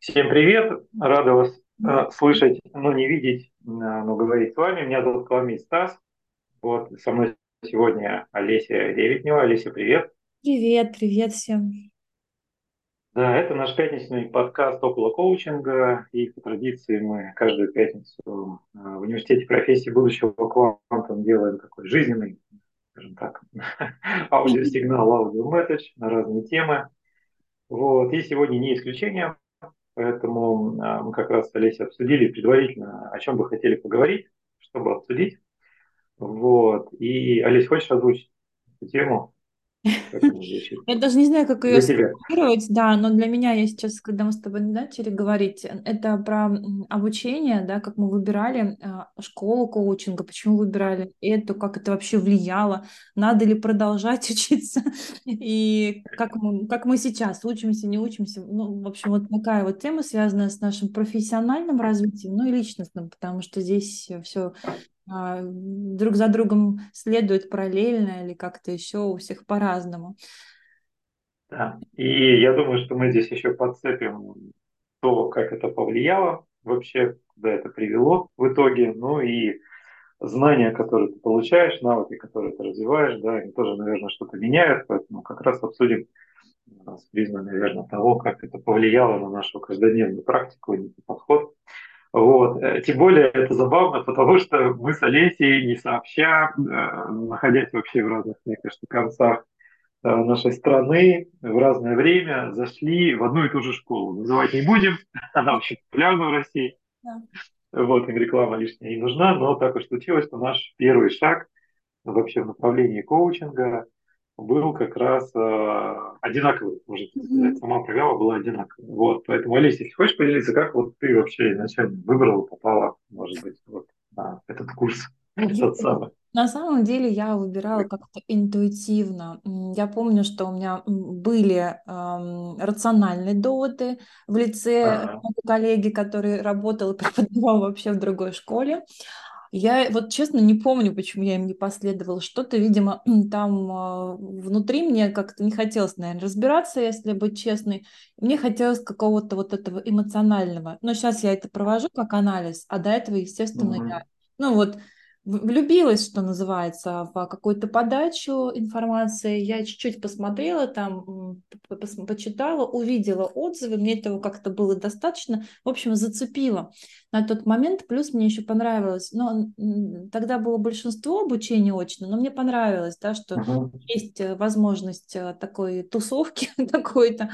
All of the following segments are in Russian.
Всем привет! Рада вас э, слышать, но не видеть, э, но говорить с вами. Меня зовут Коломей Стас. Вот со мной сегодня Олеся Ревитнева. Олеся, привет! Привет, привет всем! Да, это наш пятничный подкаст около коучинга. И по традиции мы каждую пятницу э, в университете профессии будущего квантом делаем такой жизненный, скажем так, аудиосигнал, аудиометрич на разные темы. Вот. И сегодня не исключение. Поэтому а, мы как раз с Олесей обсудили предварительно, о чем бы хотели поговорить, чтобы обсудить. Вот. И, Олесь, хочешь озвучить эту тему? Я даже не знаю, как ее сформулировать, да, но для меня, я сейчас, когда мы с тобой начали говорить, это про обучение, да, как мы выбирали а, школу коучинга, почему выбирали это, как это вообще влияло, надо ли продолжать учиться, и как мы, как мы сейчас учимся, не учимся. Ну, в общем, вот такая вот тема, связанная с нашим профессиональным развитием, ну и личностным, потому что здесь все друг за другом следуют параллельно или как-то еще у всех по-разному. Да. И я думаю, что мы здесь еще подцепим то, как это повлияло вообще, куда это привело в итоге, ну и знания, которые ты получаешь, навыки, которые ты развиваешь, да, они тоже, наверное, что-то меняют, поэтому как раз обсудим с призмой, наверное, того, как это повлияло на нашу каждодневную практику и подход. Вот. Э, тем более это забавно, потому что мы с Олесей, не сообща, э, находясь вообще в разных, мне кажется, концах э, нашей страны в разное время, зашли в одну и ту же школу. Называть не будем, она очень популярна в России. Да. Вот, им реклама лишняя не нужна, но так уж случилось, что наш первый шаг вообще в направлении коучинга был как раз э, одинаковый, можно сказать. Сама программа была одинаковая. Вот, поэтому, Олеся, если хочешь поделиться, как вот ты вообще изначально выбрала, попала, может быть, вот на этот курс социальный? На самом деле я выбирала как-то интуитивно. Я помню, что у меня были эм, рациональные доводы в лице ага. коллеги, который работал и преподавал вообще в другой школе. Я вот честно не помню, почему я им не последовала. Что-то, видимо, там э, внутри мне как-то не хотелось, наверное, разбираться, если быть честной. Мне хотелось какого-то вот этого эмоционального. Но сейчас я это провожу как анализ, а до этого, естественно, mm-hmm. я... Ну вот влюбилась, что называется, в какую-то подачу информации. Я чуть-чуть посмотрела там, почитала, увидела отзывы, мне этого как-то было достаточно. В общем, зацепило на тот момент. Плюс мне еще понравилось, но тогда было большинство обучения очно, но мне понравилось, да, что uh-huh. есть э, возможность э, такой тусовки какой-то,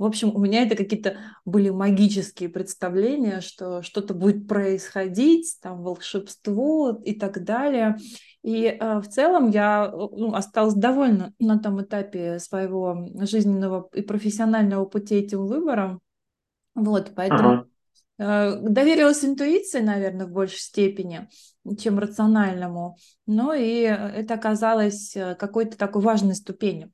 в общем, у меня это какие-то были магические представления, что что-то будет происходить, там волшебство и так далее. И э, в целом я ну, осталась довольна на том этапе своего жизненного и профессионального пути этим выбором. Вот, поэтому ага. э, доверилась интуиции, наверное, в большей степени, чем рациональному. Ну и это оказалось э, какой-то такой важной ступенью.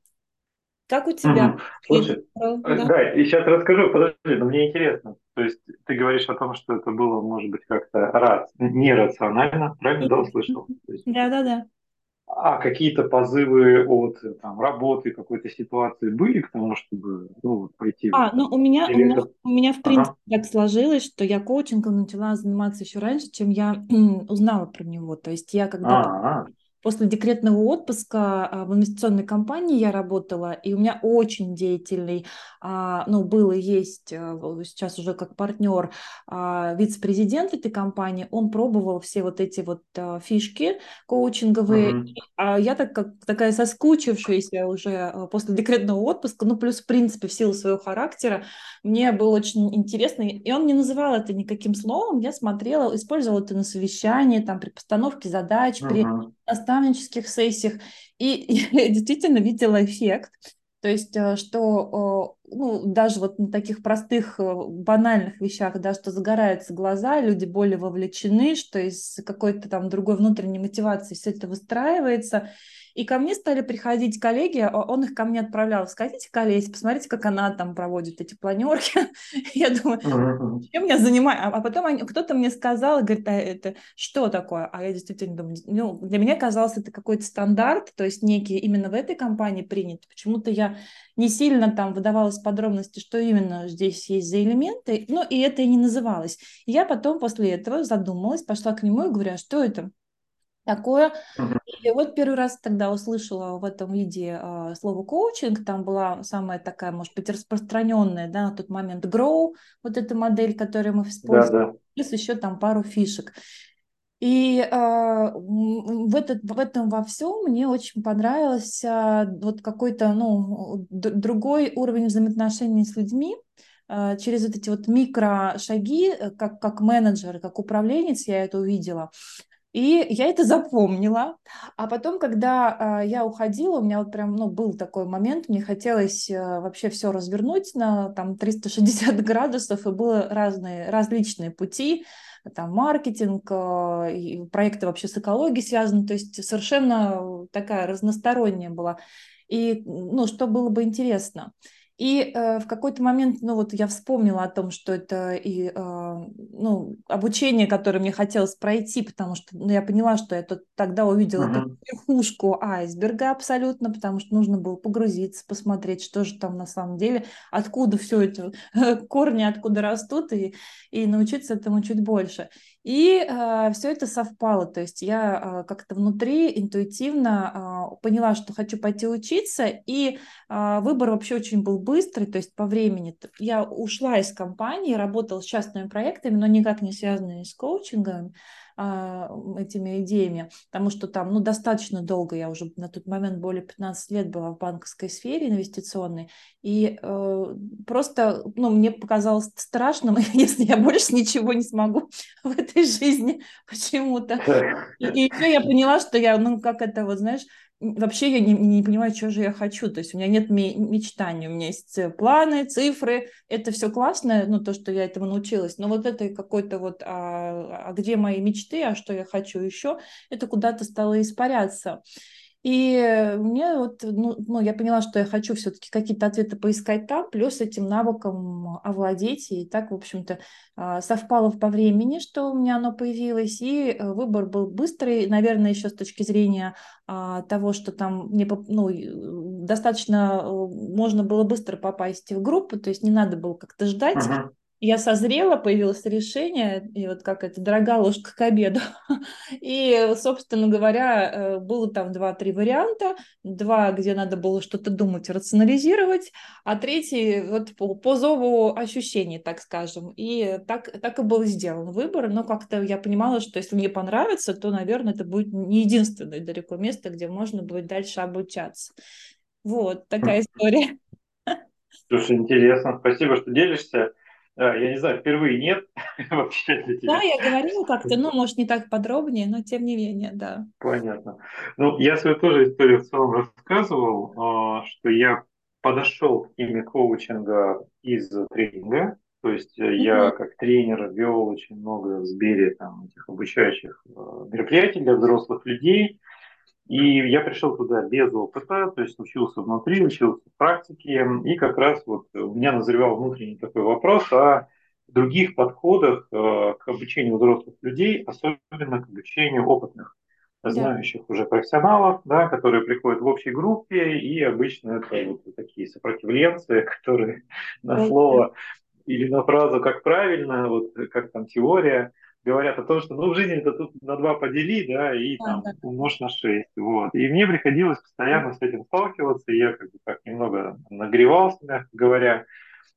Как у тебя? Угу. Слушай, да? да, и сейчас расскажу, подожди, но мне интересно. То есть ты говоришь о том, что это было, может быть, как-то рад, нерационально, правильно, да, услышал? Да, да, да. А какие-то позывы от там, работы, какой-то ситуации были к тому, чтобы ну, пойти? А, ну у меня, у меня, у меня в принципе ага. так сложилось, что я коучингом начала заниматься еще раньше, чем я узнала про него. То есть я когда А-а-а После декретного отпуска а, в инвестиционной компании я работала, и у меня очень деятельный, а, ну, был и есть э, сейчас уже как партнер а, вице-президент этой компании. Он пробовал все вот эти вот фишки коучинговые. Uh-huh. А я так как такая соскучившаяся уже после декретного отпуска, ну, плюс, в принципе, в силу своего характера, мне было очень интересно. И он не называл это никаким словом. Я смотрела, использовала это на совещании, там, при постановке задач, uh-huh. при наставнических сессиях, и я действительно видела эффект. То есть, э, что ну, даже вот на таких простых э, банальных вещах, да, что загораются глаза, люди более вовлечены, что из какой-то там другой внутренней мотивации все это выстраивается. И ко мне стали приходить коллеги, а он их ко мне отправлял. Сходите к Олесе, посмотрите, как она там проводит эти планерки. Я думаю, чем я занимаюсь? А, а потом кто-то мне сказал, говорит, а это что такое? А я действительно думаю, ну, для меня казалось, это какой-то стандарт, то есть некий именно в этой компании принят. Почему-то я не сильно там выдавалась подробности, что именно здесь есть за элементы, ну и это и не называлось. И я потом после этого задумалась, пошла к нему и говорю, а что это? Такое. И вот первый раз тогда услышала в этом виде э, слово коучинг, там была самая такая, может быть, распространенная, да, на тот момент Grow, вот эта модель, которую мы используем, да, да. плюс еще там пару фишек. И э, в, этот, в этом во всем мне очень понравился вот какой-то ну, другой уровень взаимоотношений с людьми, э, через вот эти вот микрошаги, э, как, как менеджер, как управленец я это увидела. И я это запомнила. А потом, когда э, я уходила, у меня вот прям, ну, был такой момент, мне хотелось э, вообще все развернуть на там 360 градусов, и было разные, различные пути, там маркетинг, э, проекты вообще с экологией связаны, то есть совершенно такая разносторонняя была. И, ну, что было бы интересно. И э, в какой-то момент, ну вот я вспомнила о том, что это и э, ну, обучение, которое мне хотелось пройти, потому что ну, я поняла, что я тут, тогда увидела uh-huh. верхушку айсберга абсолютно, потому что нужно было погрузиться, посмотреть, что же там на самом деле, откуда все это, корни откуда растут, и, и научиться этому чуть больше. И э, все это совпало, то есть я э, как-то внутри интуитивно э, поняла, что хочу пойти учиться, и э, выбор вообще очень был быстрый, то есть по времени. Я ушла из компании, работала с частными проектами, но никак не связанными с коучингом. А, этими идеями, потому что там, ну, достаточно долго, я уже на тот момент более 15 лет была в банковской сфере инвестиционной, и э, просто, ну, мне показалось страшным, если я больше ничего не смогу в этой жизни почему-то. И, и еще я поняла, что я, ну, как это, вот, знаешь, вообще я не, не понимаю, что же я хочу. То есть у меня нет мечтаний, у меня есть э, планы, цифры. Это все классно, ну, то, что я этому научилась. Но вот это какой-то вот, а, а где мои мечты, а что я хочу еще, это куда-то стало испаряться. И мне вот, ну, ну, я поняла, что я хочу все-таки какие-то ответы поискать там, плюс этим навыком овладеть. И так, в общем-то, а, совпало по времени, что у меня оно появилось, и э, выбор был быстрый, наверное, еще с точки зрения а, того, что там мне ну, достаточно э, можно было быстро попасть в группу, то есть не надо было как-то ждать. Uh-huh я созрела, появилось решение, и вот как это, дорогая ложка к обеду. И, собственно говоря, э, было там два-три варианта. Два, где надо было что-то думать, рационализировать, а третий вот по, по зову ощущений, так скажем. И так, так и был сделан выбор, но как-то я понимала, что если мне понравится, то, наверное, это будет не единственное далеко место, где можно будет дальше обучаться. Вот такая история. Слушай, интересно. Спасибо, что делишься. А, я не знаю, впервые нет вообще для тебя. Да, я говорила как-то, ну, может, не так подробнее, но тем не менее, да. Понятно. Ну, я свою тоже историю в целом рассказывал, а, что я подошел к теме коучинга из тренинга, то есть mm-hmm. я как тренер вел очень много в Сбере там, этих обучающих мероприятий для взрослых людей, и я пришел туда без опыта, то есть учился внутри, учился в практике, и как раз вот у меня назревал внутренний такой вопрос о других подходах э, к обучению взрослых людей, особенно к обучению опытных, да. знающих уже профессионалов, да, которые приходят в общей группе, и обычно это вот такие сопротивленцы, которые на слово или на фразу «как правильно», вот как там теория – говорят о том, что ну в жизни это тут на два подели, да, и там умножь на 6. Вот. И мне приходилось постоянно с этим сталкиваться, и я как бы так немного нагревался, мягко говоря.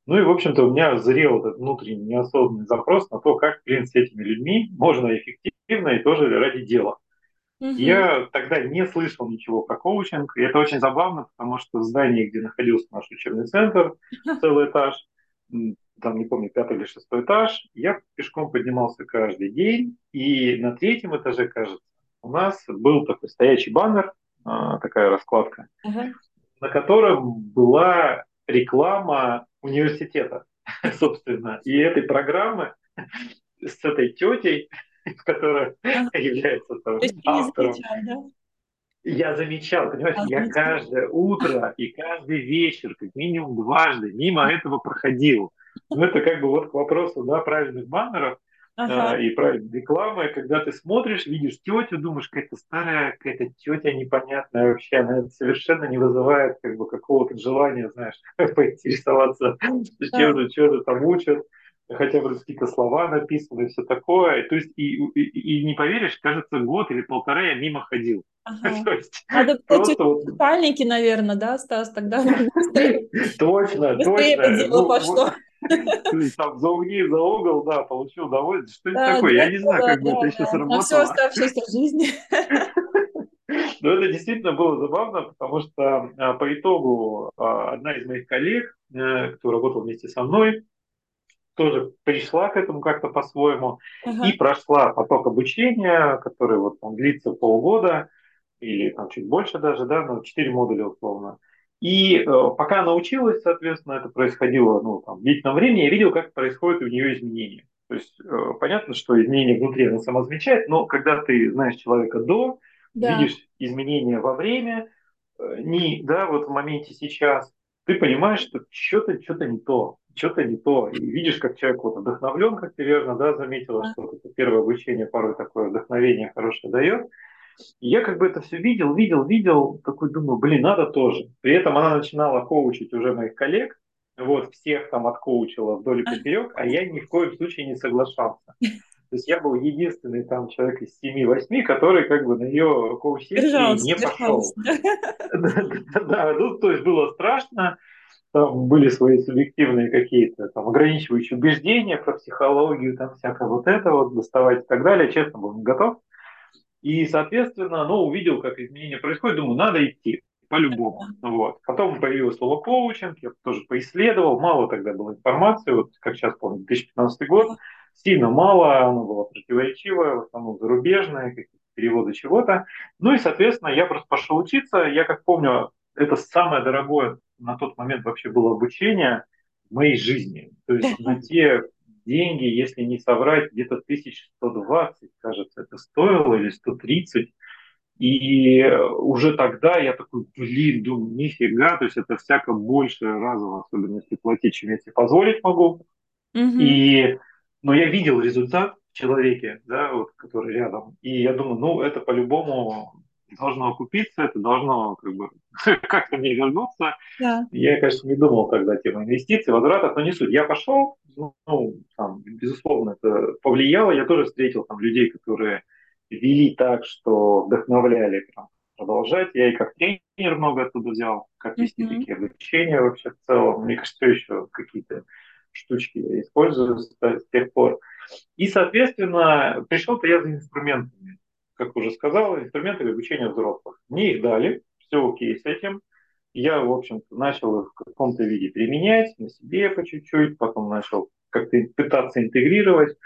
Ну и, в общем-то, у меня зрел этот внутренний неосознанный запрос на то, как, блин, с этими людьми можно эффективно и тоже ради дела. Угу. Я тогда не слышал ничего про коучинг, и это очень забавно, потому что в здании, где находился наш учебный центр, целый этаж, там, не помню, пятый или шестой этаж. Я пешком поднимался каждый день, и на третьем этаже, кажется, у нас был такой стоячий баннер, а, такая раскладка, uh-huh. на котором была реклама университета, собственно, и этой программы с этой тетей, которая является там, автором. Я замечал, понимаешь, я каждое утро и каждый вечер, как минимум дважды, мимо этого проходил. Ну, это как бы вот к вопросу, да, правильных баннеров ага. э, и правильной рекламы. Когда ты смотришь, видишь тетю, думаешь, какая-то старая, какая-то тетя непонятная вообще, она совершенно не вызывает как бы какого-то желания, знаешь, поинтересоваться, чем же, что же там учат хотя бы какие-то слова написаны и все такое. То есть, и, и, и не поверишь, кажется, год или полтора я мимо ходил. Ага. То есть, Надо просто вот... спальники, наверное, да, Стас, тогда Точно, точно. Ну, пошло. Там за угли, за угол, да, получил удовольствие. Что это такое? Я не знаю, как бы это еще сработало. На всю оставшуюся жизнь. Но это действительно было забавно, потому что а, по итогу а, одна из моих коллег, э, кто работал вместе со мной, тоже пришла к этому как-то по-своему uh-huh. и прошла поток обучения, который вот он длится полгода или там чуть больше даже, да, ну, 4 модуля условно. И э, пока она училась, соответственно, это происходило ну, там, в длительном времени, я видел, как происходят у нее изменения. То есть э, понятно, что изменения внутри она сама замечает, но когда ты знаешь человека до, да. видишь изменения во время, э, не, да, вот в моменте сейчас, ты понимаешь, что что-то, что-то не то что-то не то. И видишь, как человек вот вдохновлен, как ты верно да, заметила, что это первое обучение порой такое вдохновение хорошее дает. И я как бы это все видел, видел, видел, такой думаю, блин, надо тоже. При этом она начинала коучить уже моих коллег, вот, всех там откоучила вдоль и поперек, а я ни в коем случае не соглашался. То есть я был единственный там человек из 7-8, который как бы на ее коуч-сессии не пошел. Да, ну, то есть было страшно, там были свои субъективные какие-то там ограничивающие убеждения про психологию, там всякое вот это вот доставать и так далее. Честно, был не готов. И, соответственно, ну, увидел, как изменения происходят, думаю, надо идти по-любому. Вот. Потом появилось слово коучинг, я тоже поисследовал, мало тогда было информации, вот как сейчас помню, 2015 год, сильно мало, оно было противоречивое, в основном зарубежное, какие-то переводы чего-то. Ну и, соответственно, я просто пошел учиться, я как помню, это самое дорогое на тот момент вообще было обучение в моей жизни. То есть на те деньги, если не соврать, где-то 1120, кажется, это стоило, или 130. И уже тогда я такой, блин, думаю, нифига, то есть это всяко больше разово, особенно если платить, чем я себе позволить могу. Mm-hmm. И, но я видел результат в человеке, да, вот, который рядом. И я думаю, ну, это по-любому должно окупиться, это должно как бы как-то мне вернуться. Да. Я, конечно, не думал тогда тему инвестиций, возвратов, но не суть. Я пошел, ну, там, безусловно, это повлияло. Я тоже встретил там людей, которые вели так, что вдохновляли прям продолжать. Я и как тренер много оттуда взял, как вести mm-hmm. такие обучения вообще в целом. Мне кажется, еще какие-то штучки я использую с, с тех пор. И, соответственно, пришел-то я за инструментами как уже сказал, инструменты обучения взрослых. Мне их дали, все окей с этим. Я, в общем-то, начал их в каком-то виде применять на себе по чуть-чуть, потом начал как-то пытаться интегрировать э,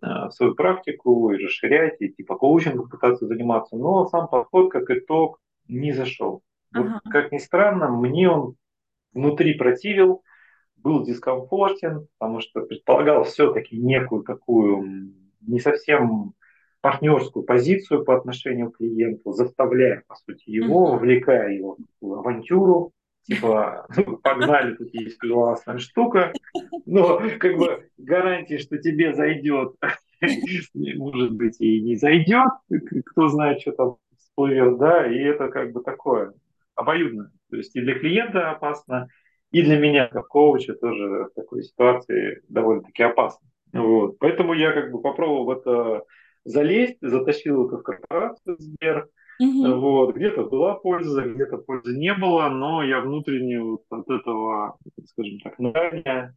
в свою практику и расширять, и типа коучингом пытаться заниматься. Но сам подход, как итог, не зашел. Ага. Вот, как ни странно, мне он внутри противил, был дискомфортен, потому что предполагал все-таки некую такую не совсем партнерскую позицию по отношению к клиенту, заставляя, по сути, его, вовлекая его в авантюру, типа, погнали, тут есть классная штука, но как бы гарантии, что тебе зайдет, может быть, и не зайдет, кто знает, что там всплывет, да, и это как бы такое обоюдно. То есть и для клиента опасно, и для меня, как коуча, тоже в такой ситуации довольно-таки опасно. Вот. Поэтому я как бы попробовал это залезть, затащил это в корпорацию Сбер. Угу. Вот, где-то была польза, где-то пользы не было, но я внутренне вот от этого, скажем так, знания,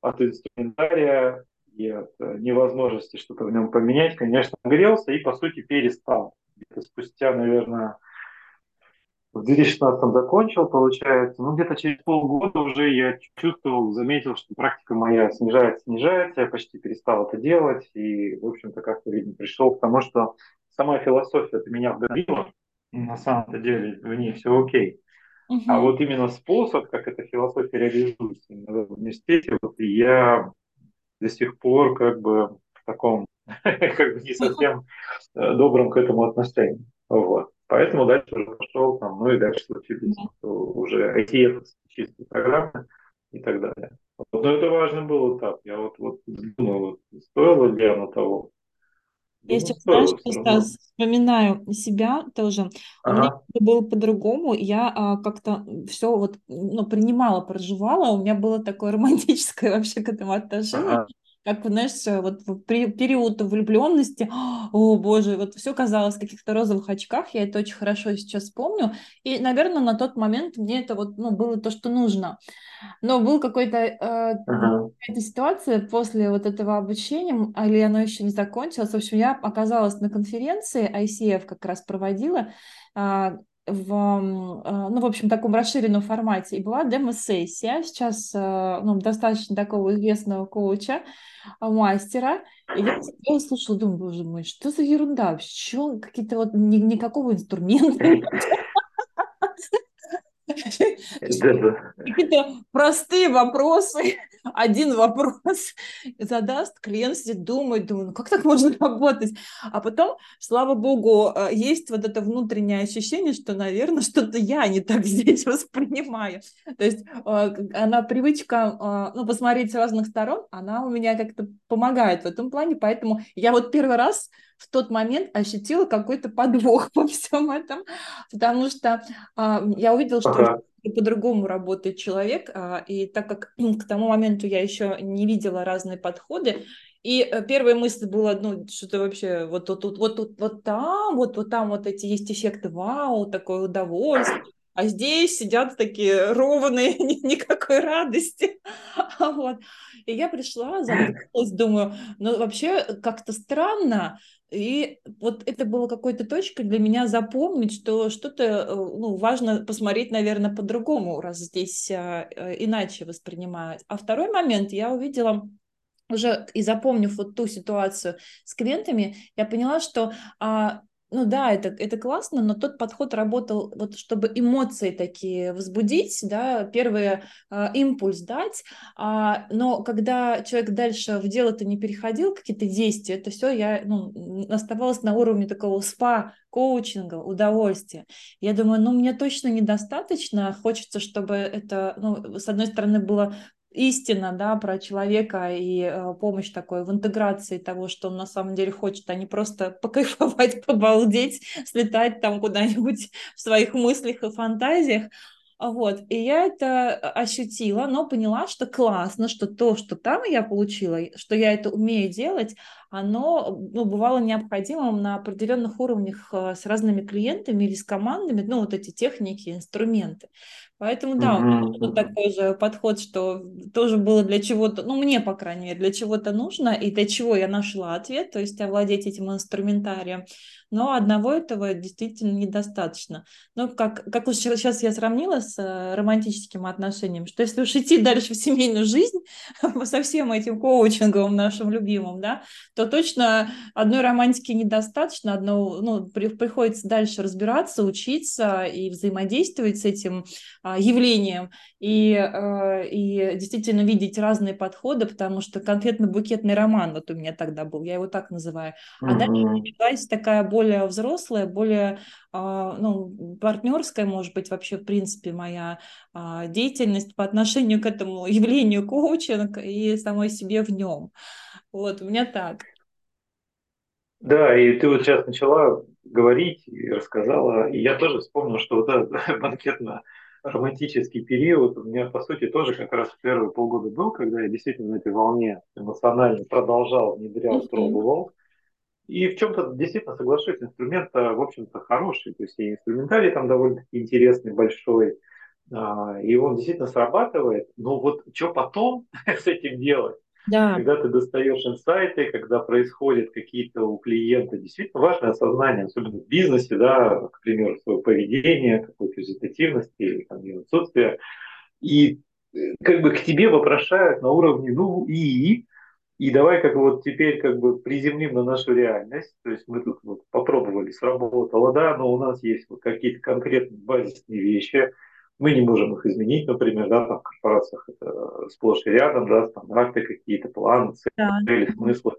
от инструментария и от э, невозможности что-то в нем поменять, конечно, грелся и, по сути, перестал. Где-то спустя, наверное, в 2016 закончил, получается, ну где-то через полгода уже я чувствовал, заметил, что практика моя снижается, снижается, я почти перестал это делать, и, в общем-то, как-то, видно, пришел к тому, что сама философия меня вдохновила, на самом-то деле в ней все окей. Угу. А вот именно способ, как эта философия реализуется в университете, вот я до сих пор как бы в таком как бы не совсем э, добром к этому отношении. Вот. Поэтому дальше уже пошел, там, ну и дальше случились уже ITF чистые программы и так далее. Вот, но это важный был этап. Я вот, вот думаю, вот, стоило ли оно того. Я сейчас, знаешь, просто вспоминаю себя тоже. У меня было по-другому. Я а, как-то все вот ну, принимала, проживала. У меня было такое романтическое вообще к этому отношение. Ага. Как, знаешь, вот в период влюбленности, о боже, вот все казалось в каких-то розовых очках, я это очень хорошо сейчас помню. И, наверное, на тот момент мне это вот, ну, было то, что нужно. Но был какой-то э, какая-то ситуация после вот этого обучения, или оно еще не закончилось. В общем, я оказалась на конференции, ICF как раз проводила, э, в, э, ну, в общем, таком расширенном формате. И была демо-сессия сейчас э, ну, достаточно такого известного коуча, мастера. И я, я слушала, думаю, боже мой, что за ерунда вообще? Какие-то вот ни, никакого инструмента. Какие-то простые вопросы, один вопрос задаст, клиент сидит, думает, думает, ну как так можно работать? А потом, слава богу, э, есть вот это внутреннее ощущение, что, наверное, что-то я не так здесь воспринимаю. То есть э, она привычка э, ну, посмотреть с разных сторон, она у меня как-то помогает в этом плане, поэтому я вот первый раз в тот момент ощутила какой-то подвох во всем этом, потому что а, я увидела, что ага. по-другому работает человек, а, и так как к тому моменту я еще не видела разные подходы, и э, первая мысль была, ну, что-то вообще вот тут, вот, вот, вот, вот там, вот, вот там вот эти есть эффекты вау, такое удовольствие, а здесь сидят такие ровные, никакой радости. Вот. И я пришла, задумалась, думаю, ну вообще как-то странно, и вот это было какой-то точкой для меня запомнить, что что-то э, ну, важно посмотреть, наверное, по-другому, раз здесь а, э, иначе воспринимают. А второй момент я увидела уже и запомнив вот ту ситуацию с клиентами, я поняла, что а, ну да, это, это классно, но тот подход работал, вот чтобы эмоции такие возбудить, да, первый э, импульс дать, а, но когда человек дальше в дело-то не переходил, какие-то действия, это все я, ну, оставалась на уровне такого спа, коучинга, удовольствия. Я думаю, ну, мне точно недостаточно, хочется, чтобы это, ну, с одной стороны, было истина, да, про человека и э, помощь такой в интеграции того, что он на самом деле хочет, а не просто покайфовать, побалдеть, слетать там куда-нибудь в своих мыслях и фантазиях. Вот, и я это ощутила, но поняла, что классно, что то, что там я получила, что я это умею делать, оно ну, бывало необходимым на определенных уровнях э, с разными клиентами или с командами, ну, вот эти техники, инструменты. Поэтому, да, у меня был такой же подход, что тоже было для чего-то, ну, мне, по крайней мере, для чего-то нужно, и для чего я нашла ответ, то есть овладеть этим инструментарием. Но одного этого действительно недостаточно. Но как, как уж сейчас я сравнила с э, романтическим отношением, что если уж идти дальше в семейную жизнь со всем этим коучингом нашим любимым, да, то точно одной романтики недостаточно, одно, ну, при, приходится дальше разбираться, учиться и взаимодействовать с этим а, явлением и, а, и действительно видеть разные подходы, потому что конфетно-букетный роман вот у меня тогда был, я его так называю. А mm-hmm. дальше началась такая более взрослая, более а, ну, партнерская, может быть, вообще, в принципе, моя деятельность по отношению к этому явлению коучинг и самой себе в нем. Вот, у меня так. Да, и ты вот сейчас начала говорить и рассказала, и я тоже вспомнил, что вот этот банкетно романтический период у меня, по сути, тоже как раз в первые полгода был, когда я действительно на этой волне эмоционально продолжал, внедрял, пробовал. И в чем-то действительно соглашусь, инструмент, в общем-то, хороший. То есть и инструментарий там довольно-таки интересный, большой. А, и он действительно срабатывает. Но вот что потом с этим делать? Да. Когда ты достаешь инсайты, когда происходят какие-то у клиента действительно важное осознание, особенно в бизнесе, да, к примеру, своего поведения, какой-то результативности или там, ее отсутствия. И э, как бы к тебе вопрошают на уровне, ну и, и давай как бы вот теперь как бы приземлим на нашу реальность. То есть мы тут вот попробовали, сработало, да, но у нас есть вот какие-то конкретные базисные вещи, мы не можем их изменить, например, да, там в корпорациях это сплошь и рядом, да, стандарты какие-то, планы, цели, да. смыслы.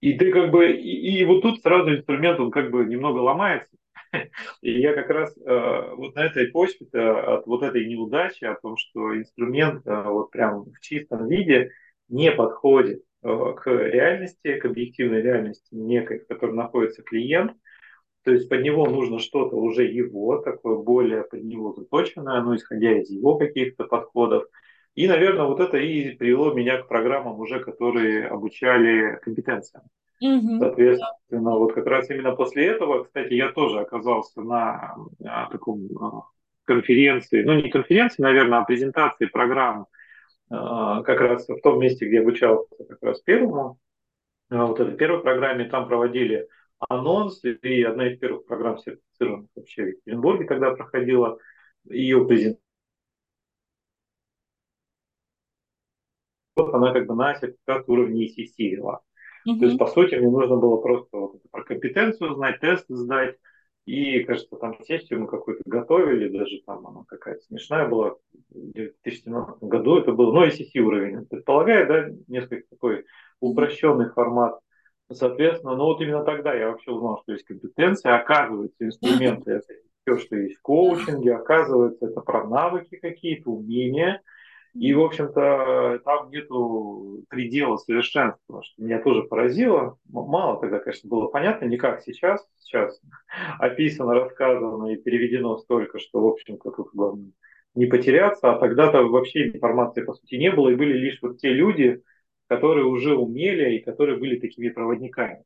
И ты как бы, и, и вот тут сразу инструмент, он как бы немного ломается, И я как раз э, вот на этой почве от вот этой неудачи, о том, что инструмент э, вот прям в чистом виде не подходит э, к реальности, к объективной реальности некой, в которой находится клиент, то есть под него нужно что-то уже его, такое более под него заточенное, ну, исходя из его каких-то подходов. И, наверное, вот это и привело меня к программам уже, которые обучали компетенциям. Угу. Соответственно, вот как раз именно после этого, кстати, я тоже оказался на, на таком а, конференции, ну не конференции, наверное, а презентации программ а, как раз в том месте, где обучался как раз первому, а, вот этой первой программе, там проводили анонс, и одна из первых программ сертифицированных вообще в Екатеринбурге тогда проходила, ее презентация. Вот она как бы на сертификат уровня ECC вела. Mm-hmm. То есть, по сути, мне нужно было просто вот про компетенцию знать, тест сдать, и, кажется, там сессию мы какую-то готовили, даже там она какая-то смешная была, в 2017 году это был, ну, ECC уровень, предполагаю, да, несколько такой упрощенный формат Соответственно, ну вот именно тогда я вообще узнал, что есть компетенция. Оказывается, инструменты это все, что есть в коучинге, оказывается, это про навыки какие-то, умения. И, в общем-то, там нету предела совершенства, что меня тоже поразило. Мало тогда, конечно, было понятно, не как сейчас. Сейчас описано, рассказано и переведено столько, что, в общем-то, тут главное не потеряться. А тогда-то вообще информации, по сути, не было, и были лишь вот те люди, которые уже умели и которые были такими проводниками,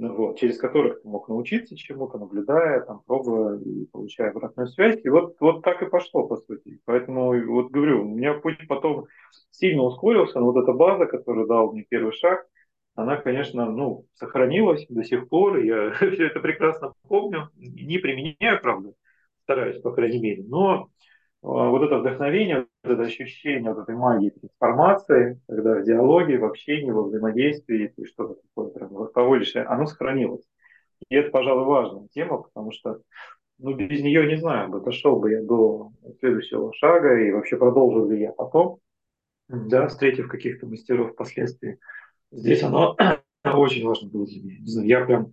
ну вот, через которых ты мог научиться чему-то, наблюдая, там, пробуя и получая обратную связь. И вот, вот так и пошло, по сути. Поэтому, вот говорю, у меня путь потом сильно ускорился, но вот эта база, которую дал мне первый шаг, она, конечно, ну, сохранилась до сих пор. Я все это прекрасно помню. Не применяю, правда, стараюсь, по крайней мере. Но вот это вдохновение, вот это ощущение вот этой магии трансформации, когда в диалоге, в общении, во взаимодействии ты что-то такое прям воспроизводишь, оно сохранилось. И это, пожалуй, важная тема, потому что ну, без нее не знаю, бы дошел бы я до следующего шага и вообще продолжил ли я потом, да, встретив каких-то мастеров впоследствии. Здесь оно очень важно было для меня. Не знаю, я прям,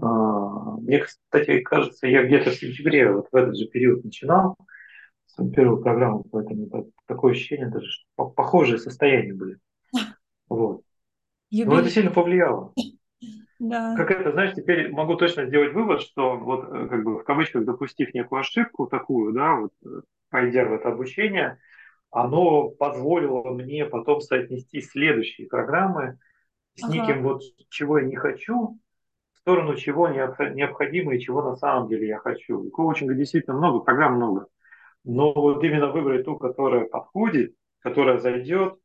а, мне, кстати, кажется, я где-то в сентябре, вот в этот же период начинал, первую программу, поэтому такое ощущение даже, что похожие состояния были. Вот. Но это сильно повлияло. Да. Как это, знаешь, теперь могу точно сделать вывод, что вот э, как бы в кавычках допустив некую ошибку такую, да, вот э, пойдя в это обучение, оно позволило мне потом соотнести следующие программы с ага. неким вот чего я не хочу, в сторону чего необходимо и чего на самом деле я хочу. И коучинга действительно много, программ много. Но вот именно выбрать ту, которая подходит, которая зайдет,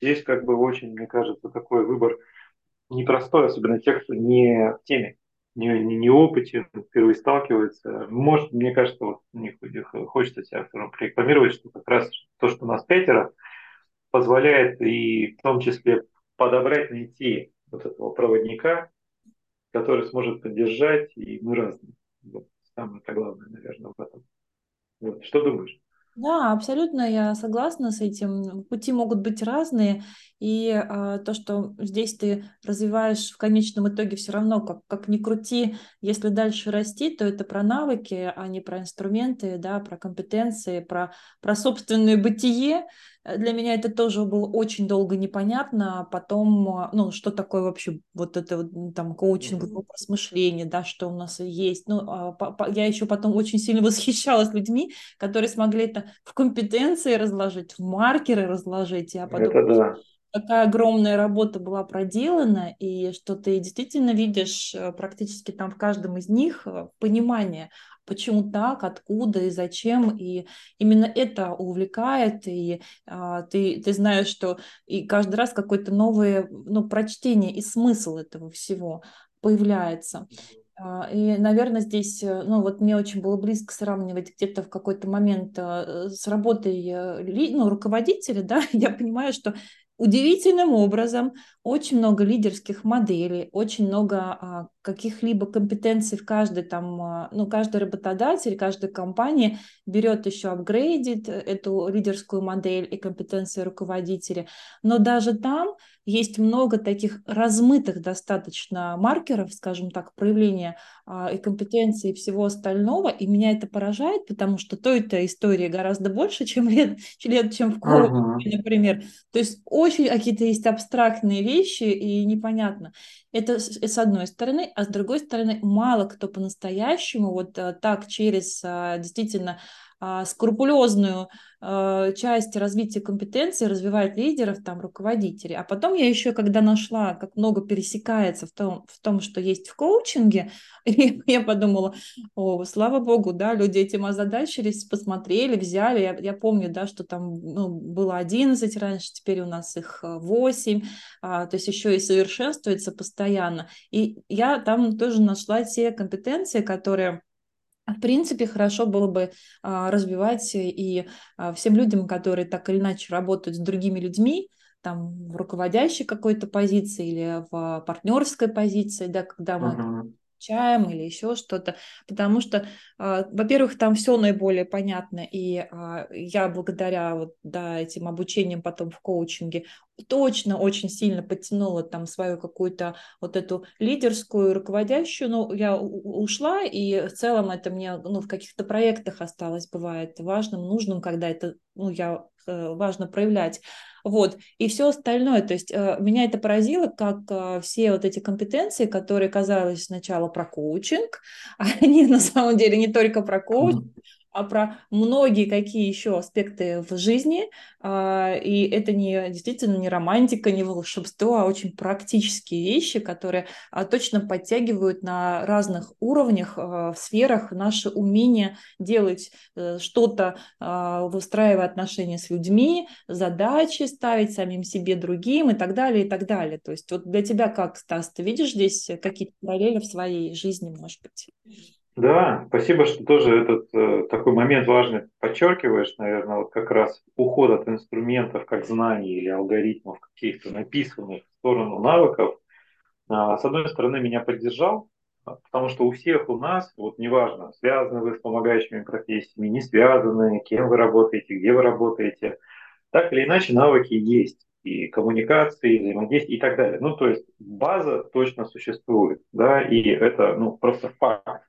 здесь как бы очень, мне кажется, такой выбор непростой, особенно тех, кто не в теме, не, не, не опытен, впервые сталкивается. Может, мне кажется, вот мне хочется себя рекламировать, что как раз то, что у нас пятеро, позволяет и в том числе подобрать, найти вот этого проводника, который сможет поддержать, и мы разные. Вот самое главное, наверное, в этом. Вот. Что думаешь? Да, абсолютно я согласна с этим. Пути могут быть разные, и а, то, что здесь ты развиваешь в конечном итоге все равно, как, как ни крути, если дальше расти, то это про навыки, а не про инструменты, да, про компетенции, про, про собственное бытие, Э, для меня это тоже было очень долго непонятно. А потом, а, ну, что такое вообще вот это вот, там коучинг, образ мышления, да, что у нас есть. Ну, а, я еще потом очень сильно восхищалась людьми, которые смогли это в компетенции разложить, в маркеры разложить. Я потом это да такая огромная работа была проделана, и что ты действительно видишь э, практически там в каждом из них э, понимание, почему так, откуда и зачем, и именно это увлекает, и а, ты, ты знаешь, что и каждый раз какое-то новое ну, прочтение и смысл этого всего появляется. А, и, наверное, здесь, э, ну, вот мне очень было близко сравнивать где-то в какой-то момент с работой ну, руководителя, да, я понимаю, что удивительным образом очень много лидерских моделей, очень много а, каких-либо компетенций в каждой там, а, ну, каждый работодатель, каждая компания берет еще апгрейдит эту лидерскую модель и компетенции руководителя. Но даже там есть много таких размытых достаточно маркеров, скажем так, проявления а, и компетенции и всего остального, и меня это поражает, потому что той-то истории гораздо больше, чем лет, чем в коучинге, uh-huh. например. То есть очень какие-то есть абстрактные вещи, и непонятно. Это с, с одной стороны, а с другой стороны, мало кто по-настоящему вот а, так через а, действительно скрупулезную а, часть развития компетенций развивает лидеров, там, руководителей. А потом я еще, когда нашла, как много пересекается в том, в том что есть в коучинге, я подумала, о, слава богу, да, люди этим озадачились, посмотрели, взяли. Я, я помню, да, что там ну, было 11 раньше, теперь у нас их 8, а, то есть еще и совершенствуется постоянно. И я там тоже нашла те компетенции, которые в принципе, хорошо было бы а, развивать и а, всем людям, которые так или иначе работают с другими людьми, там в руководящей какой-то позиции или в партнерской позиции, да, когда мы uh-huh чаем или еще что-то, потому что, э, во-первых, там все наиболее понятно, и э, я благодаря вот, да, этим обучениям потом в коучинге точно очень сильно подтянула там свою какую-то вот эту лидерскую, руководящую, но я ушла, и в целом это мне ну, в каких-то проектах осталось, бывает важным, нужным, когда это, ну, я э, важно проявлять. Вот. И все остальное, то есть э, меня это поразило, как э, все вот эти компетенции, которые казалось сначала про коучинг, они на самом деле не только про коучинг, а про многие какие еще аспекты в жизни. А, и это не действительно не романтика, не волшебство, а очень практические вещи, которые а, точно подтягивают на разных уровнях, а, в сферах наше умение делать э, что-то, выстраивая отношения с людьми, задачи ставить самим себе, другим и так далее, и так далее. То есть вот для тебя как, Стас, ты видишь здесь какие-то параллели в своей жизни, может быть? Да, спасибо, что тоже этот э, такой момент важный подчеркиваешь, наверное, вот как раз уход от инструментов как знаний или алгоритмов каких-то написанных в сторону навыков. А, с одной стороны, меня поддержал, а, потому что у всех у нас, вот неважно, связаны вы с помогающими профессиями, не связаны, кем вы работаете, где вы работаете, так или иначе навыки есть и коммуникации, и взаимодействия и так далее. Ну, то есть база точно существует, да, и это, ну, просто факт.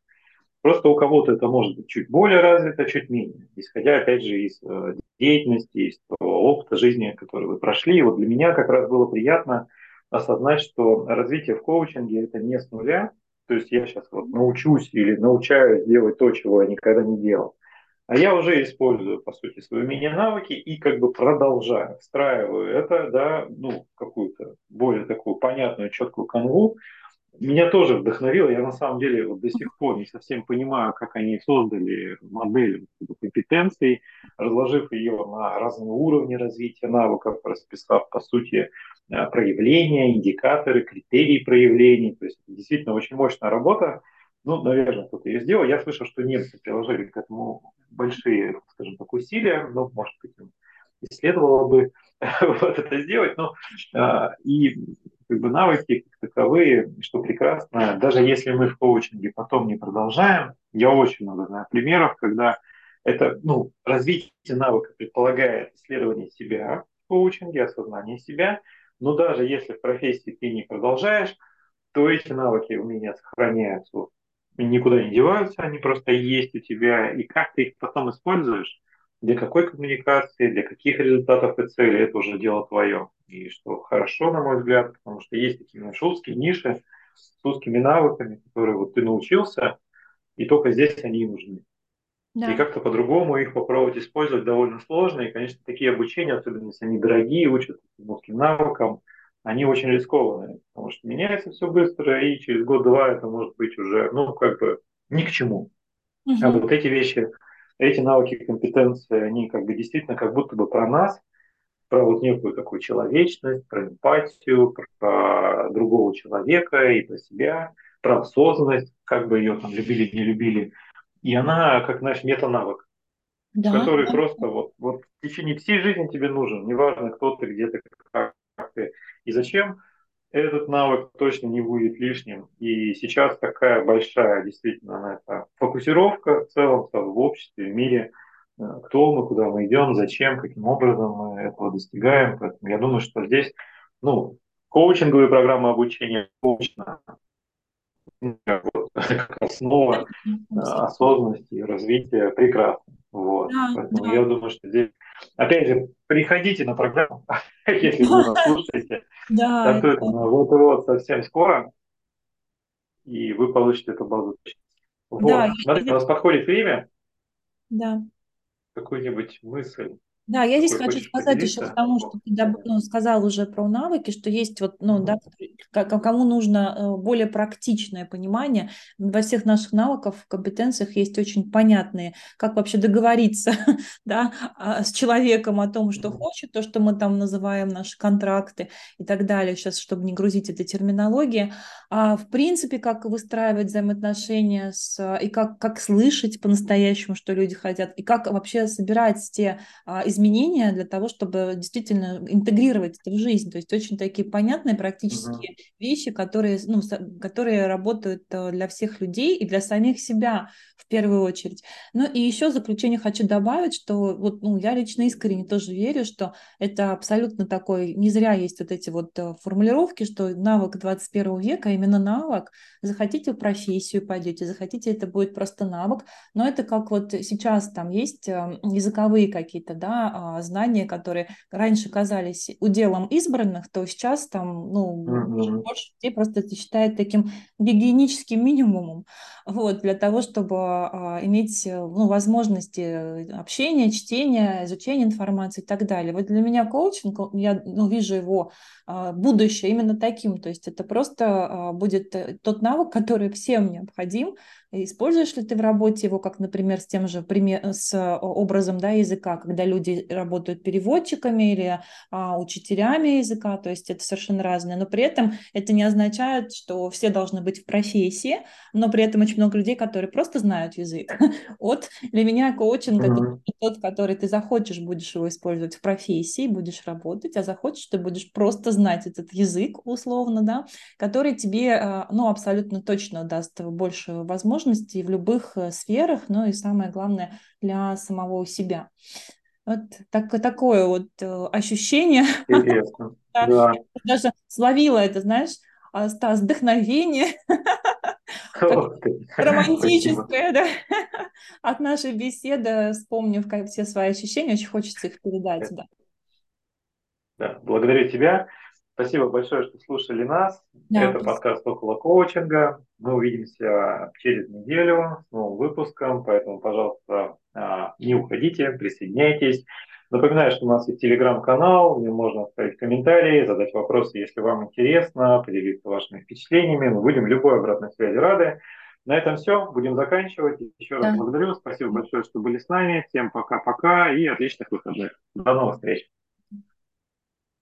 Просто у кого-то это может быть чуть более развито, чуть менее, исходя, опять же, из э, деятельности, из опыта жизни, который вы прошли. И вот для меня как раз было приятно осознать, что развитие в коучинге – это не с нуля, то есть я сейчас вот научусь или научаюсь делать то, чего я никогда не делал, а я уже использую, по сути, свои умения-навыки и как бы продолжаю, встраиваю это, да, ну, какую-то более такую понятную, четкую канву, меня тоже вдохновило. Я на самом деле вот до сих пор не совсем понимаю, как они создали модель компетенций, разложив ее на разные уровни развития навыков, расписав, по сути, э, проявления, индикаторы, критерии проявлений. То есть действительно очень мощная работа. Ну, наверное, кто-то ее сделал. Я слышал, что немцы приложили к этому большие, скажем так, усилия. Ну, может быть, им следовало бы вот это сделать. Но, а, и как бы навыки как таковые, что прекрасно, даже если мы в коучинге потом не продолжаем, я очень много знаю примеров, когда это, ну, развитие навыка предполагает исследование себя в коучинге, осознание себя, но даже если в профессии ты не продолжаешь, то эти навыки, умения сохраняются, никуда не деваются, они просто есть у тебя, и как ты их потом используешь, для какой коммуникации, для каких результатов и целей, это уже дело твое. И что хорошо, на мой взгляд, потому что есть такие наши узкие ниши с узкими навыками, которые вот ты научился, и только здесь они и нужны. Да. И как-то по-другому их попробовать использовать довольно сложно. И, конечно, такие обучения, особенно если они дорогие, учат узким навыкам, они очень рискованные, потому что меняется все быстро, и через год-два это может быть уже, ну, как бы ни к чему. Угу. А вот эти вещи эти навыки, компетенции, они как бы действительно как будто бы про нас, про вот некую такую человечность, про эмпатию, про другого человека и про себя, про осознанность, как бы ее там любили, не любили. И она как наш мета-навык, да, который да. просто вот, вот в течение всей жизни тебе нужен, неважно, кто ты, где ты, как контракты. И зачем? Этот навык точно не будет лишним. И сейчас такая большая действительно на это фокусировка в целом в обществе, в мире, э, кто мы, куда мы идем, зачем, каким образом мы этого достигаем. Поэтому я думаю, что здесь ну, коучинговые программы обучения точно вот, основа осознанности и развития прекрасно. Вот. Да, Поэтому да. я думаю, что здесь, опять же, приходите на программу, если вы нас слушаете. Да. Вот-вот совсем скоро, и вы получите эту базу. Вот. Да, Смотрите, у нас подходит время. Да. Какую-нибудь мысль да, я здесь хочу сказать еще к тому, что ты ну, сказал уже про навыки, что есть вот, ну, да, кому нужно э, более практичное понимание. Во всех наших навыках, компетенциях есть очень понятные, как вообще договориться, да, а, с человеком о том, что хочет, то, что мы там называем наши контракты и так далее, сейчас, чтобы не грузить этой терминологии. А в принципе, как выстраивать взаимоотношения с, и как, как слышать по-настоящему, что люди хотят, и как вообще собирать те изменения, изменения для того, чтобы действительно интегрировать это в жизнь. То есть очень такие понятные практические uh-huh. вещи, которые, ну, которые работают э, для всех людей и для самих себя в первую очередь. Ну и еще в заключение хочу добавить, что вот, ну, я лично искренне тоже верю, что это абсолютно такой, не зря есть вот эти вот э, формулировки, что навык 21 века, именно навык, захотите в профессию пойдете, захотите, это будет просто навык, но это как вот сейчас там есть э, языковые какие-то, да, а, знания, которые раньше казались уделом избранных, то сейчас там, ну, mm-hmm. больше людей просто это считают таким гигиеническим минимумом, вот, для того, чтобы а, иметь, ну, возможности общения, чтения, изучения информации и так далее. Вот для меня коучинг, я ну, вижу его а, будущее именно таким, то есть это просто будет э, тот навык, который всем необходим, Используешь ли ты в работе его, как, например, с тем же пример, с образом да, языка, когда люди работают переводчиками или а, учителями языка, то есть это совершенно разное, но при этом это не означает, что все должны быть в профессии, но при этом очень много людей, которые просто знают язык. Вот для меня коучинг mm-hmm. это тот, который ты захочешь, будешь его использовать в профессии, будешь работать, а захочешь, ты будешь просто знать этот язык условно, да, который тебе, а, ну, абсолютно точно даст больше возможностей возможностей в любых э, сферах, ну и самое главное для самого себя. Вот так, такое вот э, ощущение. Интересно. да. Даже словила это, знаешь, а, Стас, вдохновение романтическое, да, от нашей беседы, вспомнив как все свои ощущения, очень хочется их передать, да. Да, благодарю тебя. Спасибо большое, что слушали нас. Да, Это подкаст «Около коучинга». Мы увидимся через неделю с новым выпуском, поэтому, пожалуйста, а, не уходите, присоединяйтесь. Напоминаю, что у нас есть телеграм-канал, где можно оставить комментарии, задать вопросы, если вам интересно, поделиться вашими впечатлениями. Мы будем любой обратной связи рады. На этом все. Будем заканчивать. Еще раз да. благодарю. Спасибо большое, что были с нами. Всем пока-пока и отличных выходных. До новых встреч.